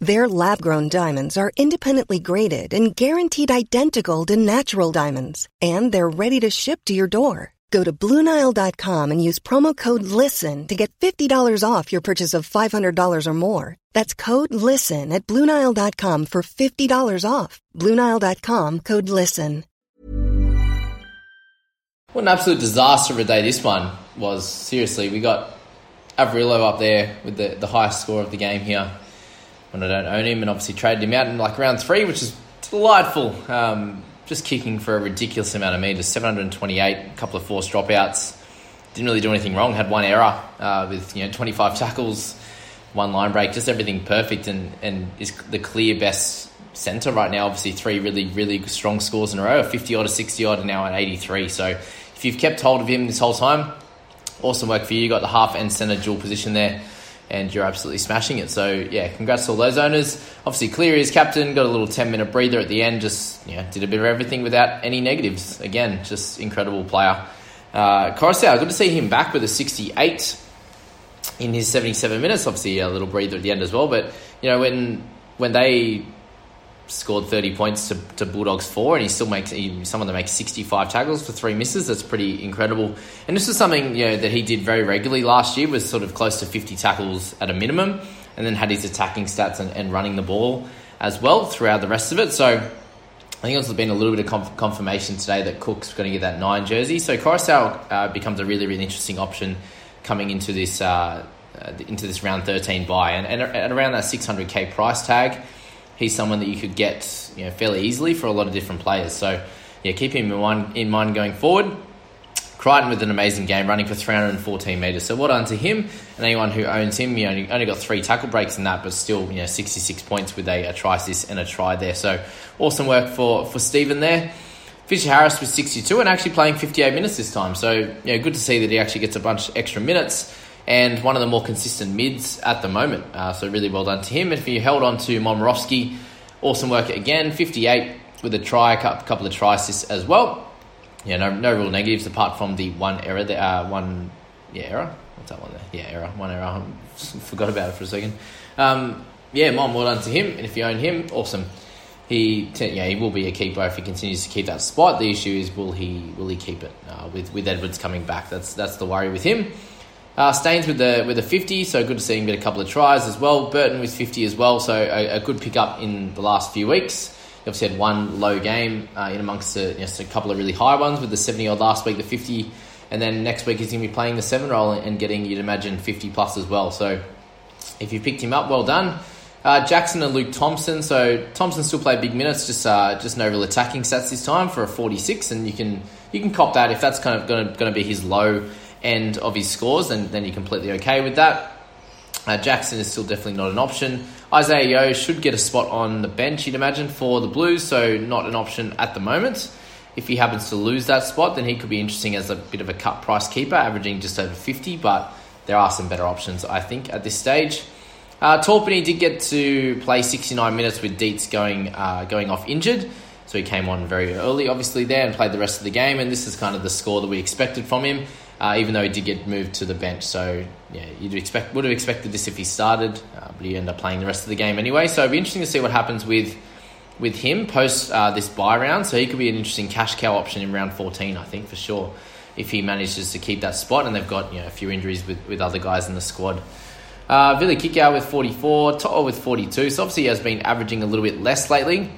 Their lab grown diamonds are independently graded and guaranteed identical to natural diamonds, and they're ready to ship to your door. Go to Bluenile.com and use promo code LISTEN to get $50 off your purchase of $500 or more. That's code LISTEN at Bluenile.com for $50 off. Bluenile.com code LISTEN. What an absolute disaster of a day this one was. Seriously, we got Averillo up there with the, the highest score of the game here when I don't own him, and obviously traded him out in like round three, which is delightful. Um, just kicking for a ridiculous amount of meters, 728, a couple of forced dropouts. Didn't really do anything wrong. Had one error uh, with you know 25 tackles, one line break, just everything perfect, and and is the clear best centre right now. Obviously, three really really strong scores in a row, 50 odd, a 60 odd, and now at 83. So if you've kept hold of him this whole time, awesome work for you. You got the half and centre dual position there and you're absolutely smashing it. So yeah, congrats to all those owners. Obviously, Cleary is captain, got a little 10 minute breather at the end, just yeah, did a bit of everything without any negatives. Again, just incredible player. Uh, good to see him back with a 68 in his 77 minutes. Obviously, a little breather at the end as well. But you know when when they scored 30 points to, to Bulldogs four, and he still makes he, someone that makes 65 tackles for three misses. That's pretty incredible. And this is something you know that he did very regularly last year, was sort of close to 50 tackles at a minimum, and then had his attacking stats and, and running the ball as well throughout the rest of it. So I think it's been a little bit of confirmation today that Cook's going to get that nine jersey. So Koroisau uh, becomes a really really interesting option coming into this. Uh, uh, into this round 13 buy and, and at around that 600k price tag he's someone that you could get you know fairly easily for a lot of different players. So yeah, keep him in mind, in mind going forward. Crichton with an amazing game, running for 314 metres. So well done to him and anyone who owns him. You only, only got three tackle breaks in that, but still, you know, 66 points with a, a try assist and a try there. So awesome work for, for Stephen there. Fisher Harris was 62 and actually playing 58 minutes this time. So, yeah, good to see that he actually gets a bunch of extra minutes and one of the more consistent mids at the moment. Uh, so really well done to him. And if you held on to Momirovski, awesome work again. 58 with a try, a couple of try assists as well. Yeah, no, no real negatives apart from the one error. The uh, one, yeah, error. What's that one there? Yeah, error. One error. I forgot about it for a second. Um, yeah, Mom, well done to him. And if you own him, awesome. He, yeah, he will be a keeper if he continues to keep that spot. The issue is, will he, will he keep it uh, with with Edwards coming back? That's that's the worry with him. Uh, Staines with the with a 50, so good to see him get a couple of tries as well. Burton with 50 as well, so a, a good pickup in the last few weeks. He obviously had one low game uh, in amongst a, you know, a couple of really high ones with the 70 odd last week, the 50, and then next week he's going to be playing the 7 role and getting, you'd imagine, 50 plus as well. So if you picked him up, well done. Uh, Jackson and Luke Thompson. So Thompson still played big minutes, just uh, just no real attacking stats this time for a 46, and you can you can cop that if that's kind of going to be his low end of his scores, then, then you're completely okay with that. Uh, Jackson is still definitely not an option. Isaiah Yeo should get a spot on the bench, you'd imagine, for the Blues, so not an option at the moment. If he happens to lose that spot, then he could be interesting as a bit of a cut price keeper, averaging just over 50, but there are some better options, I think, at this stage. Uh, Torpany did get to play 69 minutes with Deets going, uh, going off injured, so he came on very early, obviously, there and played the rest of the game, and this is kind of the score that we expected from him uh, even though he did get moved to the bench. So yeah, you'd expect would have expected this if he started, uh, but he ended up playing the rest of the game anyway. So it'd be interesting to see what happens with with him post uh, this buy round, so he could be an interesting cash cow option in round 14, I think, for sure, if he manages to keep that spot. And they've got you know a few injuries with, with other guys in the squad. Uh, Billy Kikau with 44, To'o with 42. So obviously he has been averaging a little bit less lately.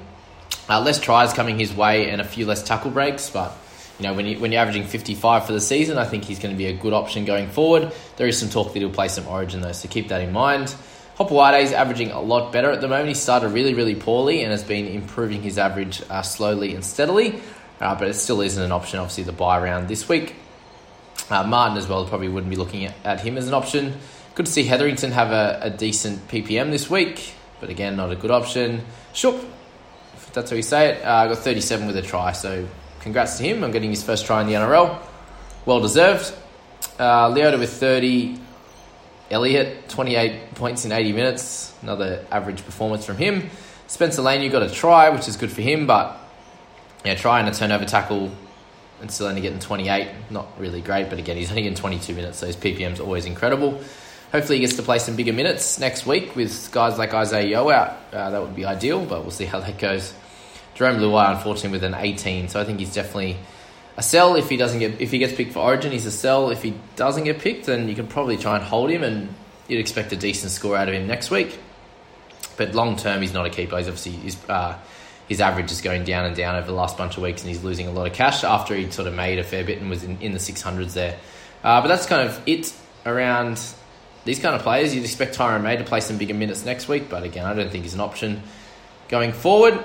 Uh, less tries coming his way and a few less tackle breaks, but you know when you when you're averaging 55 for the season, I think he's going to be a good option going forward. There is some talk that he'll play some Origin though, so keep that in mind. Hopoate is averaging a lot better at the moment. He started really, really poorly and has been improving his average uh, slowly and steadily, uh, but it still isn't an option. Obviously, the buy round this week. Uh, Martin as well probably wouldn't be looking at, at him as an option. Good to see Hetherington have a, a, decent PPM this week, but again, not a good option. Shook, if that's how you say it, uh, got 37 with a try, so congrats to him on getting his first try in the NRL. Well deserved. Uh, Leota with 30, Elliott, 28 points in 80 minutes, another average performance from him. Spencer Leniu, you got a try, which is good for him, but yeah, try and a turnover tackle and still only getting 28. Not really great, but again, he's only getting 22 minutes, so his PPM's always incredible. Hopefully, he gets to play some bigger minutes next week with guys like Isaiah Yeo out. Uh, that would be ideal, but we'll see how that goes. Jarome Luai, unfortunately, with an 18, so I think he's definitely a sell if he doesn't get if he gets picked for Origin. He's a sell if he doesn't get picked. Then you can probably try and hold him, and you'd expect a decent score out of him next week. But long term, he's not a keeper. He's obviously his uh, his average is going down and down over the last bunch of weeks, and he's losing a lot of cash after he sort of made a fair bit and was in, in the six hundreds there. Uh, but that's kind of it around these kind of players. You'd expect Tyrone May to play some bigger minutes next week, but again, I don't think he's an option going forward.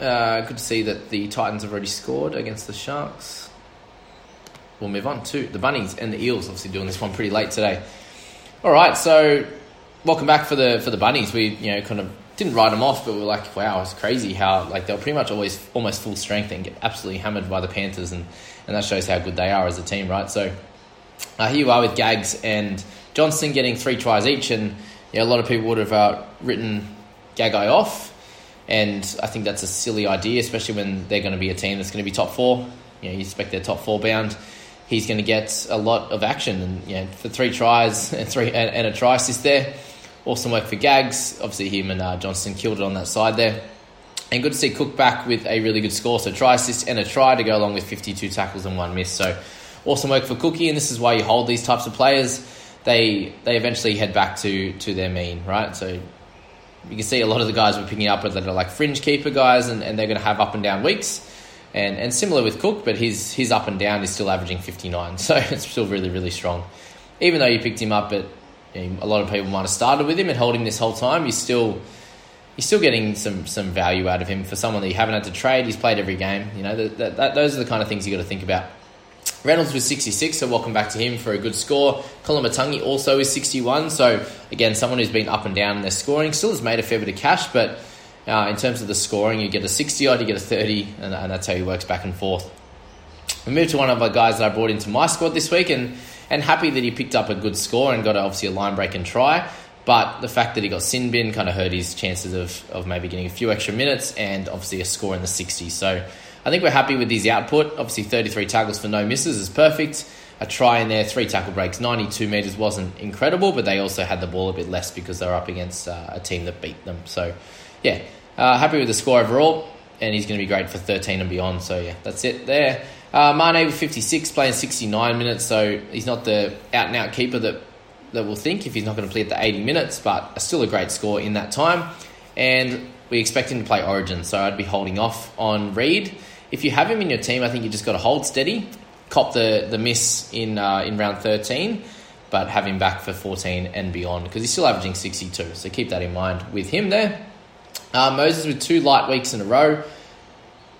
Uh, good to see that the Titans have already scored against the Sharks. We'll move on to the Bunnies and the Eels. Obviously, doing this one pretty late today. All right, so welcome back for the for the Bunnies. We you know kind of didn't write them off, but we are like, wow, it's crazy how like they're pretty much always almost full strength and get absolutely hammered by the Panthers, and and that shows how good they are as a team, right? So uh, here you are with Gags and Johnston getting three tries each, and yeah, a lot of people would have uh, written Gagai off and I think that's a silly idea, especially when they're going to be a team that's going to be top four. You know, you expect they're top four bound. He's going to get a lot of action, and you know, for three tries and three and, and a try assist there, awesome work for Gags. Obviously, him and uh, Johnston killed it on that side there. And good to see Cook back with a really good score. So try assist and a try to go along with 52 tackles and one miss. So awesome work for Cookie, and this is why you hold these types of players. They they eventually head back to to their mean, right? So you can see a lot of the guys we're picking up that are like fringe keeper guys, and, and they're going to have up and down weeks. And, and similar with Cook, but his his up and down is still averaging 59, so it's still really, really strong. Even though you picked him up, but you know, a lot of people might have started with him and hold him this whole time, you're still you're still getting some some value out of him for someone that you haven't had to trade. He's played every game. You know, that, that, that those are the kind of things you got to think about. Reynolds was 66, so welcome back to him for a good score. Koloamatangi also is 61, so again, someone who's been up and down in their scoring. Still has made a fair bit of cash, but uh, in terms of the scoring, you get a 60 odd, you get a 30, and, and that's how he works back and forth. We move to one of the guys that I brought into my squad this week, and, and happy that he picked up a good score and got obviously a line break and try. But the fact that he got sin bin kind of hurt his chances of, of maybe getting a few extra minutes and obviously a score in the 60s. So I think we're happy with his output. Obviously, 33 tackles for no misses is perfect. A try in there, three tackle breaks, 92 metres wasn't incredible, but they also had the ball a bit less because they were up against uh, a team that beat them. So, yeah, uh, happy with the score overall, and he's going to be great for 13 and beyond. So, yeah, that's it there. Uh, Mane with 56, playing 69 minutes, so he's not the out and out keeper that, that we'll think if he's not going to play at the 80 minutes, but still a great score in that time. And we expect him to play Origin, so I'd be holding off on Reed if you have him in your team, I think you just got to hold steady, cop the, the miss in uh, in round 13, but have him back for 14 and beyond because he's still averaging 62. So keep that in mind with him there. Uh, Moses with two light weeks in a row.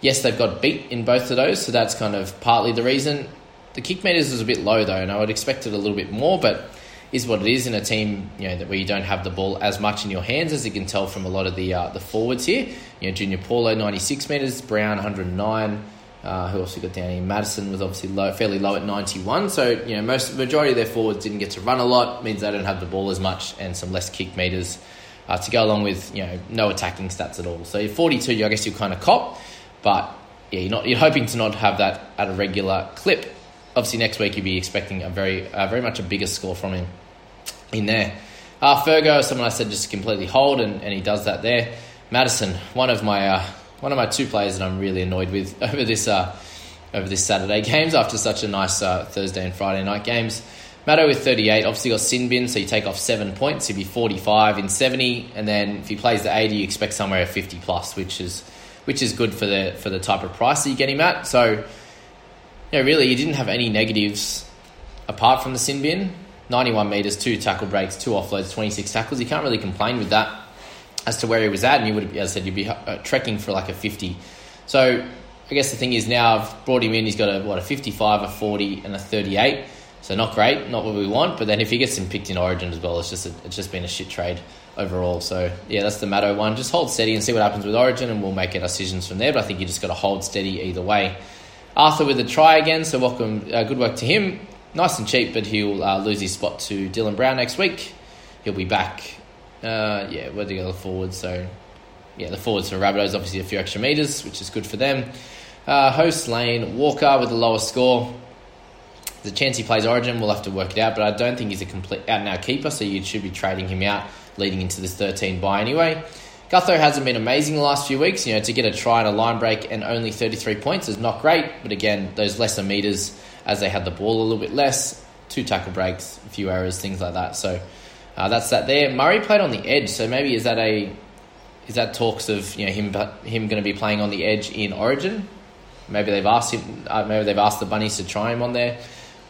Yes, they've got beat in both of those, so that's kind of partly the reason. The kick meters is a bit low though, and I would expect it a little bit more, but is what it is in a team you know that where you don't have the ball as much in your hands as you can tell from a lot of the uh, the forwards here. You know, Junior Paulo ninety six meters, Brown one hundred nine. Uh, who also got down here? Matterson was obviously low, fairly low at 91. So, you know, most majority of their forwards didn't get to run a lot, means they don't have the ball as much and some less kick meters uh, to go along with, you know, no attacking stats at all. So, 42, I guess you kind of cop, but yeah, you're not you're hoping to not have that at a regular clip. Obviously, next week you'll be expecting a very, uh, very much a bigger score from him in there. Uh, Fergo, someone I said just completely hold, and, and he does that there. Matterson, one of my uh, one of my two players that I'm really annoyed with over this uh, over this Saturday games after such a nice uh, Thursday and Friday night games. Maddo with 38, obviously got sin bin, so you take off seven points, he'd be 45 in 70, and then if he plays the 80, you expect somewhere at 50 plus, which is which is good for the for the type of price that you get him at. So, know, really, you didn't have any negatives apart from the sin bin. 91 meters, two tackle breaks, two offloads, 26 tackles. You can't really complain with that as to where he was at, and you would, as I said, you'd be uh, trekking for like a 50. So, I guess the thing is now I've brought him in. He's got a what a 55, a 40, and a 38. So not great, not what we want. But then if he gets him picked in Origin as well, it's just a, it's just been a shit trade overall. So yeah, that's the Maddo one. Just hold steady and see what happens with Origin, and we'll make our decisions from there. But I think you just got to hold steady either way. Arthur with a try again, so welcome, uh, good work to him. Nice and cheap, but he'll uh, lose his spot to Dylan Brown next week. He'll be back. Uh, yeah, where do you go forward? So yeah, the forwards for Rabbitohs obviously a few extra meters, which is good for them. Uh, host Lane Walker with the lowest score. The chance he plays Origin, we'll have to work it out, but I don't think he's a complete out and out keeper, so you should be trading him out leading into this 13 bye anyway. Gutho hasn't been amazing the last few weeks. You know, to get a try and a line break and only 33 points is not great, but again, those lesser meters as they had the ball a little bit less, two tackle breaks, a few errors, things like that. So uh, that's that there. Murray played on the edge, so maybe is that a is that talks of you know him him going to be playing on the edge in Origin? Maybe they've asked him. Uh, maybe they've asked the bunnies to try him on there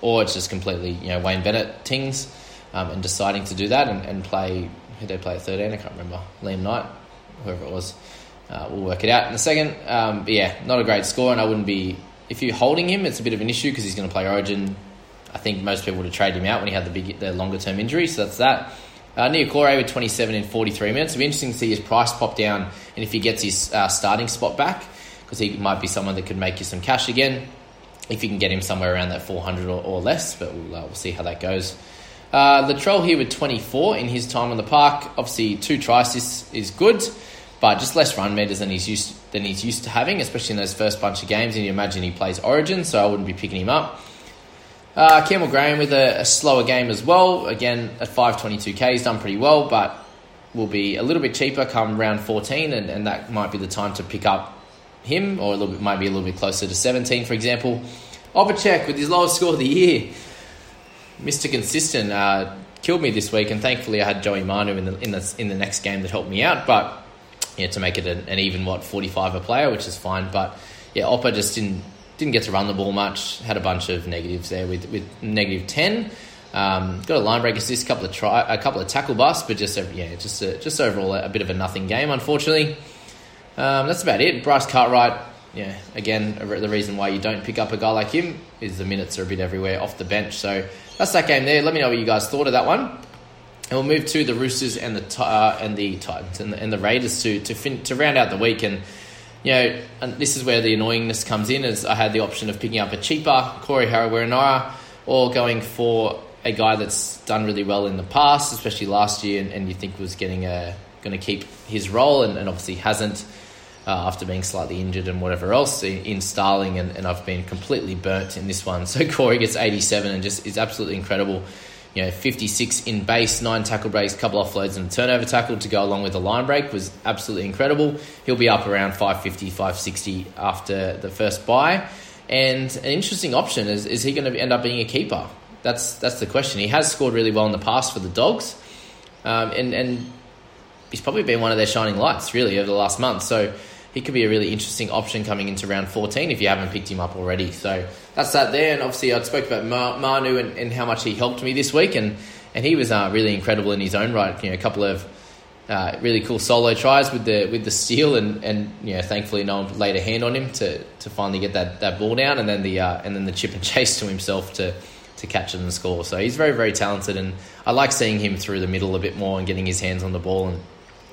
or it's just completely you know Wayne Bennett tings um, and deciding to do that and, and play who they play at thirteen I can't remember Liam Knight whoever it was uh, we'll work it out in a second um, yeah not a great score and I wouldn't be if you're holding him it's a bit of an issue because he's going to play Origin I think most people would have traded him out when he had the big the longer term injury so that's that. Uh, Niukore with 27 in 43 minutes. It'll be interesting to see his price pop down and if he gets his uh, starting spot back because he might be someone that could make you some cash again if you can get him somewhere around that 400 or, or less, but we'll, uh, we'll see how that goes. Uh, Latrell here with 24 in his time on the park. Obviously, two tries is, is good, but just less run meters than he's used than he's used to having, especially in those first bunch of games. And you imagine he plays Origin, so I wouldn't be picking him up. Uh, Campbell Graham with a, a, slower game as well. Again, at 522k, he's done pretty well, but will be a little bit cheaper come round 14, and, and that might be the time to pick up him, or a little bit, might be a little bit closer to 17, for example. Opacek with his lowest score of the year, Mr. Consistent, uh, killed me this week, and thankfully I had Joey Manu in the in the in the next game that helped me out. But yeah, to make it an, an even what 45 a player, which is fine. But yeah, Oppa just didn't didn't get to run the ball much. Had a bunch of negatives there with with negative 10. Um, got a line break assist, a couple of try, a couple of tackle busts, but just yeah, just a, just overall a, a bit of a nothing game, unfortunately. Um, that's about it. Bryce Cartwright, yeah, again, the reason why you don't pick up a guy like him is the minutes are a bit everywhere off the bench. So that's that game there. Let me know what you guys thought of that one. And we'll move to the Roosters and the uh, and the Titans and the, and the Raiders to to fin- to round out the week. And you know, and this is where the annoyingness comes in. As I had the option of picking up a cheaper Corey Harawira or going for a guy that's done really well in the past, especially last year, and, and you think was getting a going to keep his role, and, and obviously hasn't uh, after being slightly injured and whatever else in Starling, and, and I've been completely burnt in this one. So Corey gets 87 and just is absolutely incredible. You know, 56 in base, nine tackle breaks, couple offloads, and a turnover tackle to go along with the line break was absolutely incredible. He'll be up around 550, 560 after the first buy. And an interesting option is is he going to end up being a keeper? That's that's the question. He has scored really well in the past for the Dogs, um, and and he's probably been one of their shining lights really over the last month. So he could be a really interesting option coming into round 14 if you haven't picked him up already. So that's that there. And obviously, I spoke about Manu and, and, how much he helped me this week, and and he was uh, really incredible in his own right. You know, a couple of uh, really cool solo tries with the with the steal, and and you know, thankfully no one laid a hand on him to, to finally get that, that ball down, and then the uh, and then the chip and chase to himself to to catch it and score. So he's very very talented, and I like seeing him through the middle a bit more and getting his hands on the ball, and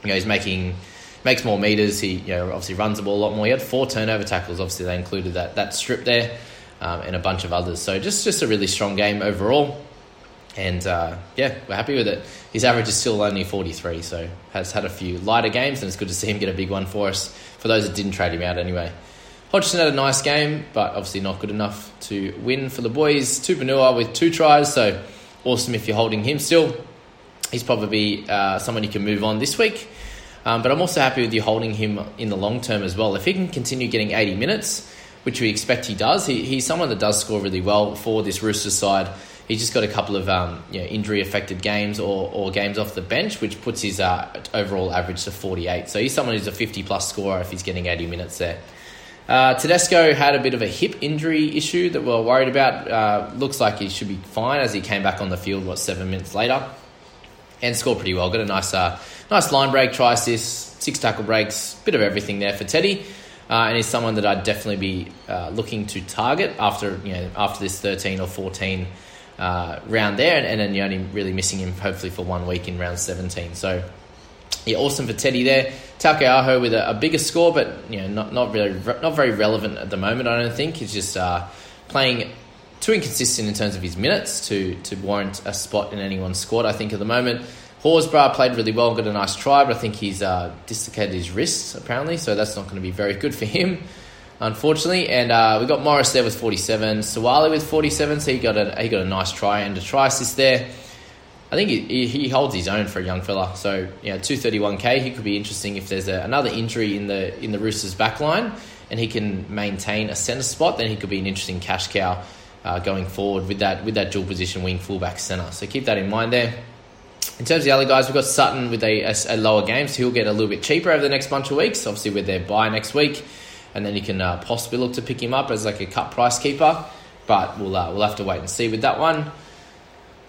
you know, he's making makes more meters. He you know, obviously runs the ball a lot more. He had four turnover tackles. Obviously, they included that that strip there um, and a bunch of others. So just just a really strong game overall. And uh, yeah, we're happy with it. His average is still only 43, so has had a few lighter games, and it's good to see him get a big one for us. For those that didn't trade him out anyway. Hodgson had a nice game, but obviously not good enough to win for the boys. Tupouniua with two tries, so awesome if you're holding him still. He's probably uh, someone you can move on this week. Um, but I'm also happy with you holding him in the long term as well. If he can continue getting 80 minutes, which we expect he does, he, he's someone that does score really well for this Roosters side. He's just got a couple of um, you know, injury affected games or, or games off the bench, which puts his uh, overall average to 48. So he's someone who's a 50 plus scorer if he's getting 80 minutes there. Uh, Tedesco had a bit of a hip injury issue that we're worried about. Uh, looks like he should be fine as he came back on the field, what, seven minutes later. And scored pretty well. Got a nice uh, nice line break, try assist, six tackle breaks, bit of everything there for Teddy. Uh, and he's someone that I'd definitely be uh, looking to target after you know after this 13 or 14 uh, round there, and, and then you're only really missing him hopefully for one week in round 17. So yeah, awesome for Teddy there. Taukei'aho with a, a, bigger score, but you know not not really not very relevant at the moment. I don't think he's just uh, playing too inconsistent in terms of his minutes to to warrant a spot in anyone's squad. I think at the moment. Horsburgh played really well, and got a nice try, but I think he's uh, dislocated his wrists apparently, so that's not going to be very good for him unfortunately. And uh, we got Morris there with 47, Suaalii with 47, so he got a he got a nice try and a try assist there. I think he, he holds his own for a young fella. So yeah, 231k, he could be interesting if there's a, another injury in the in the Roosters back line and he can maintain a centre spot, then he could be an interesting cash cow uh, going forward with that with that dual position wing fullback centre. So keep that in mind there. In terms of the other guys, we've got Sutton with a, a, a lower game, so he'll get a little bit cheaper over the next bunch of weeks. Obviously, with their buy next week and then you can uh, possibly look to pick him up as like a cut price keeper. But we'll uh, we'll have to wait and see with that one.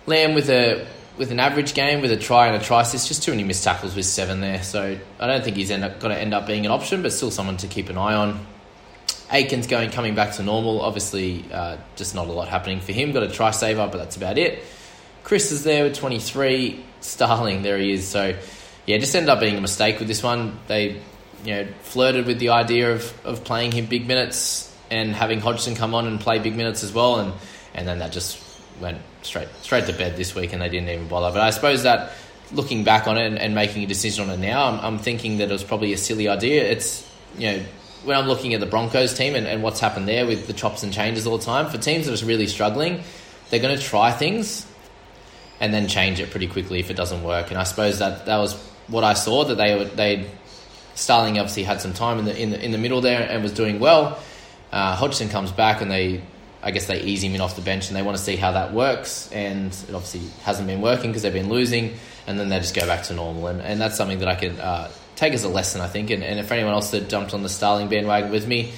Lamb with a with an average game with a try and a try assist, just too many missed tackles with seven there. So I don't think he's going to end up being an option, but still someone to keep an eye on. Aiken's going coming back to normal. Obviously, uh, just not a lot happening for him. Got a try saver, but that's about it. Kris is there with 23. Starling, there he is. So, yeah, just ended up being a mistake with this one. They you know, flirted with the idea of, of playing him big minutes and having Hodgson come on and play big minutes as well, and, and then that just went straight straight to bed this week, and they didn't even bother. But I suppose that looking back on it and, and making a decision on it now, I'm, I'm, thinking that it was probably a silly idea. It's you know when I'm looking at the Broncos team and, and what's happened there with the chops and changes all the time for teams that are really struggling, they're going to try things and then change it pretty quickly if it doesn't work. And I suppose that that was what I saw that they they Starling obviously had some time in the in the, in the middle there and was doing well. Uh, Hodgson comes back and they, I guess they ease him in off the bench and they want to see how that works. And it obviously hasn't been working because they've been losing. And then they just go back to normal. And, and that's something that I can uh, take as a lesson, I think. And, and if anyone else that jumped on the Starling bandwagon with me,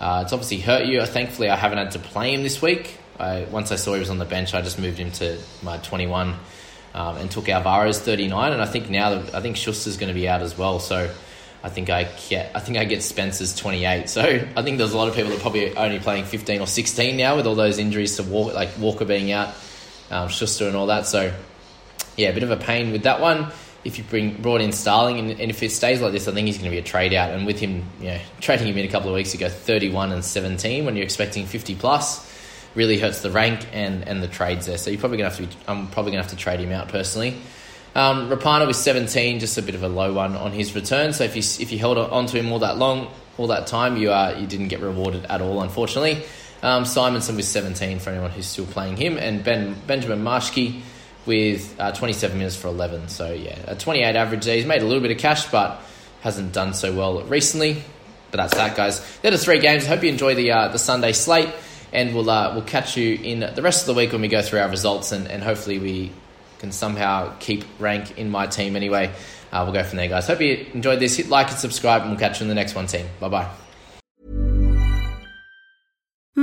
uh, it's obviously hurt you. Thankfully, I haven't had to play him this week. I, once I saw he was on the bench, I just moved him to my 21 um, and took Alvaro's 39. And I think now, I think Schuster's going to be out as well. So I think I get I think I get Spencer's 28. So I think there's a lot of people that are probably only playing 15 or 16 now with all those injuries to Walker, like Walker being out, um, Schuster and all that. So yeah, a bit of a pain with that one. If you bring brought in Starling and, and if it stays like this, I think he's going to be a trade out. And with him, you know, trading him in a couple of weeks ago, 31 and 17 when you're expecting 50 plus really hurts the rank and, and the trades there. So you're probably going to have to. Be, I'm probably going to have to trade him out personally. Um, Rapana was 17, just a bit of a low one on his return. So if you if you held on to him all that long, all that time, you uh, you didn't get rewarded at all, unfortunately. Um, Simonsson was 17 for anyone who's still playing him, and Ben Benjamin Marschke with uh, 27 minutes for 11. So yeah, a 28 average there. He's made a little bit of cash, but hasn't done so well recently. But that's that, guys. They're the three games. Hope you enjoy the uh, the Sunday slate, and we'll uh, we'll catch you in the rest of the week when we go through our results, and, and hopefully we can somehow keep rank in my team anyway. Uh, we'll go from there, guys. Hope you enjoyed this. Hit like and subscribe, and we'll catch you in the next one, team. Bye bye.